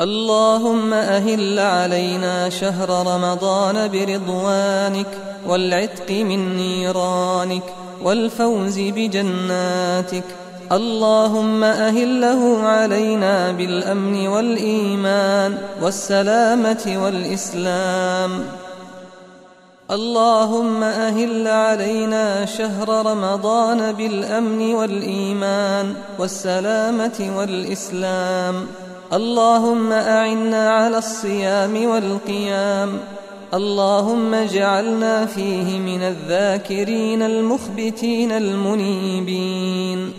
اللهم أهل علينا شهر رمضان برضوانك والعتق من نيرانك والفوز بجناتك. اللهم أهله علينا بالأمن والإيمان والسلامة والإسلام. اللهم أهل علينا شهر رمضان بالأمن والإيمان والسلامة والإسلام. اللهم أعنا على الصيام والقيام. اللهم اجعلنا فيه من الذاكرين المخبتين المنيبين.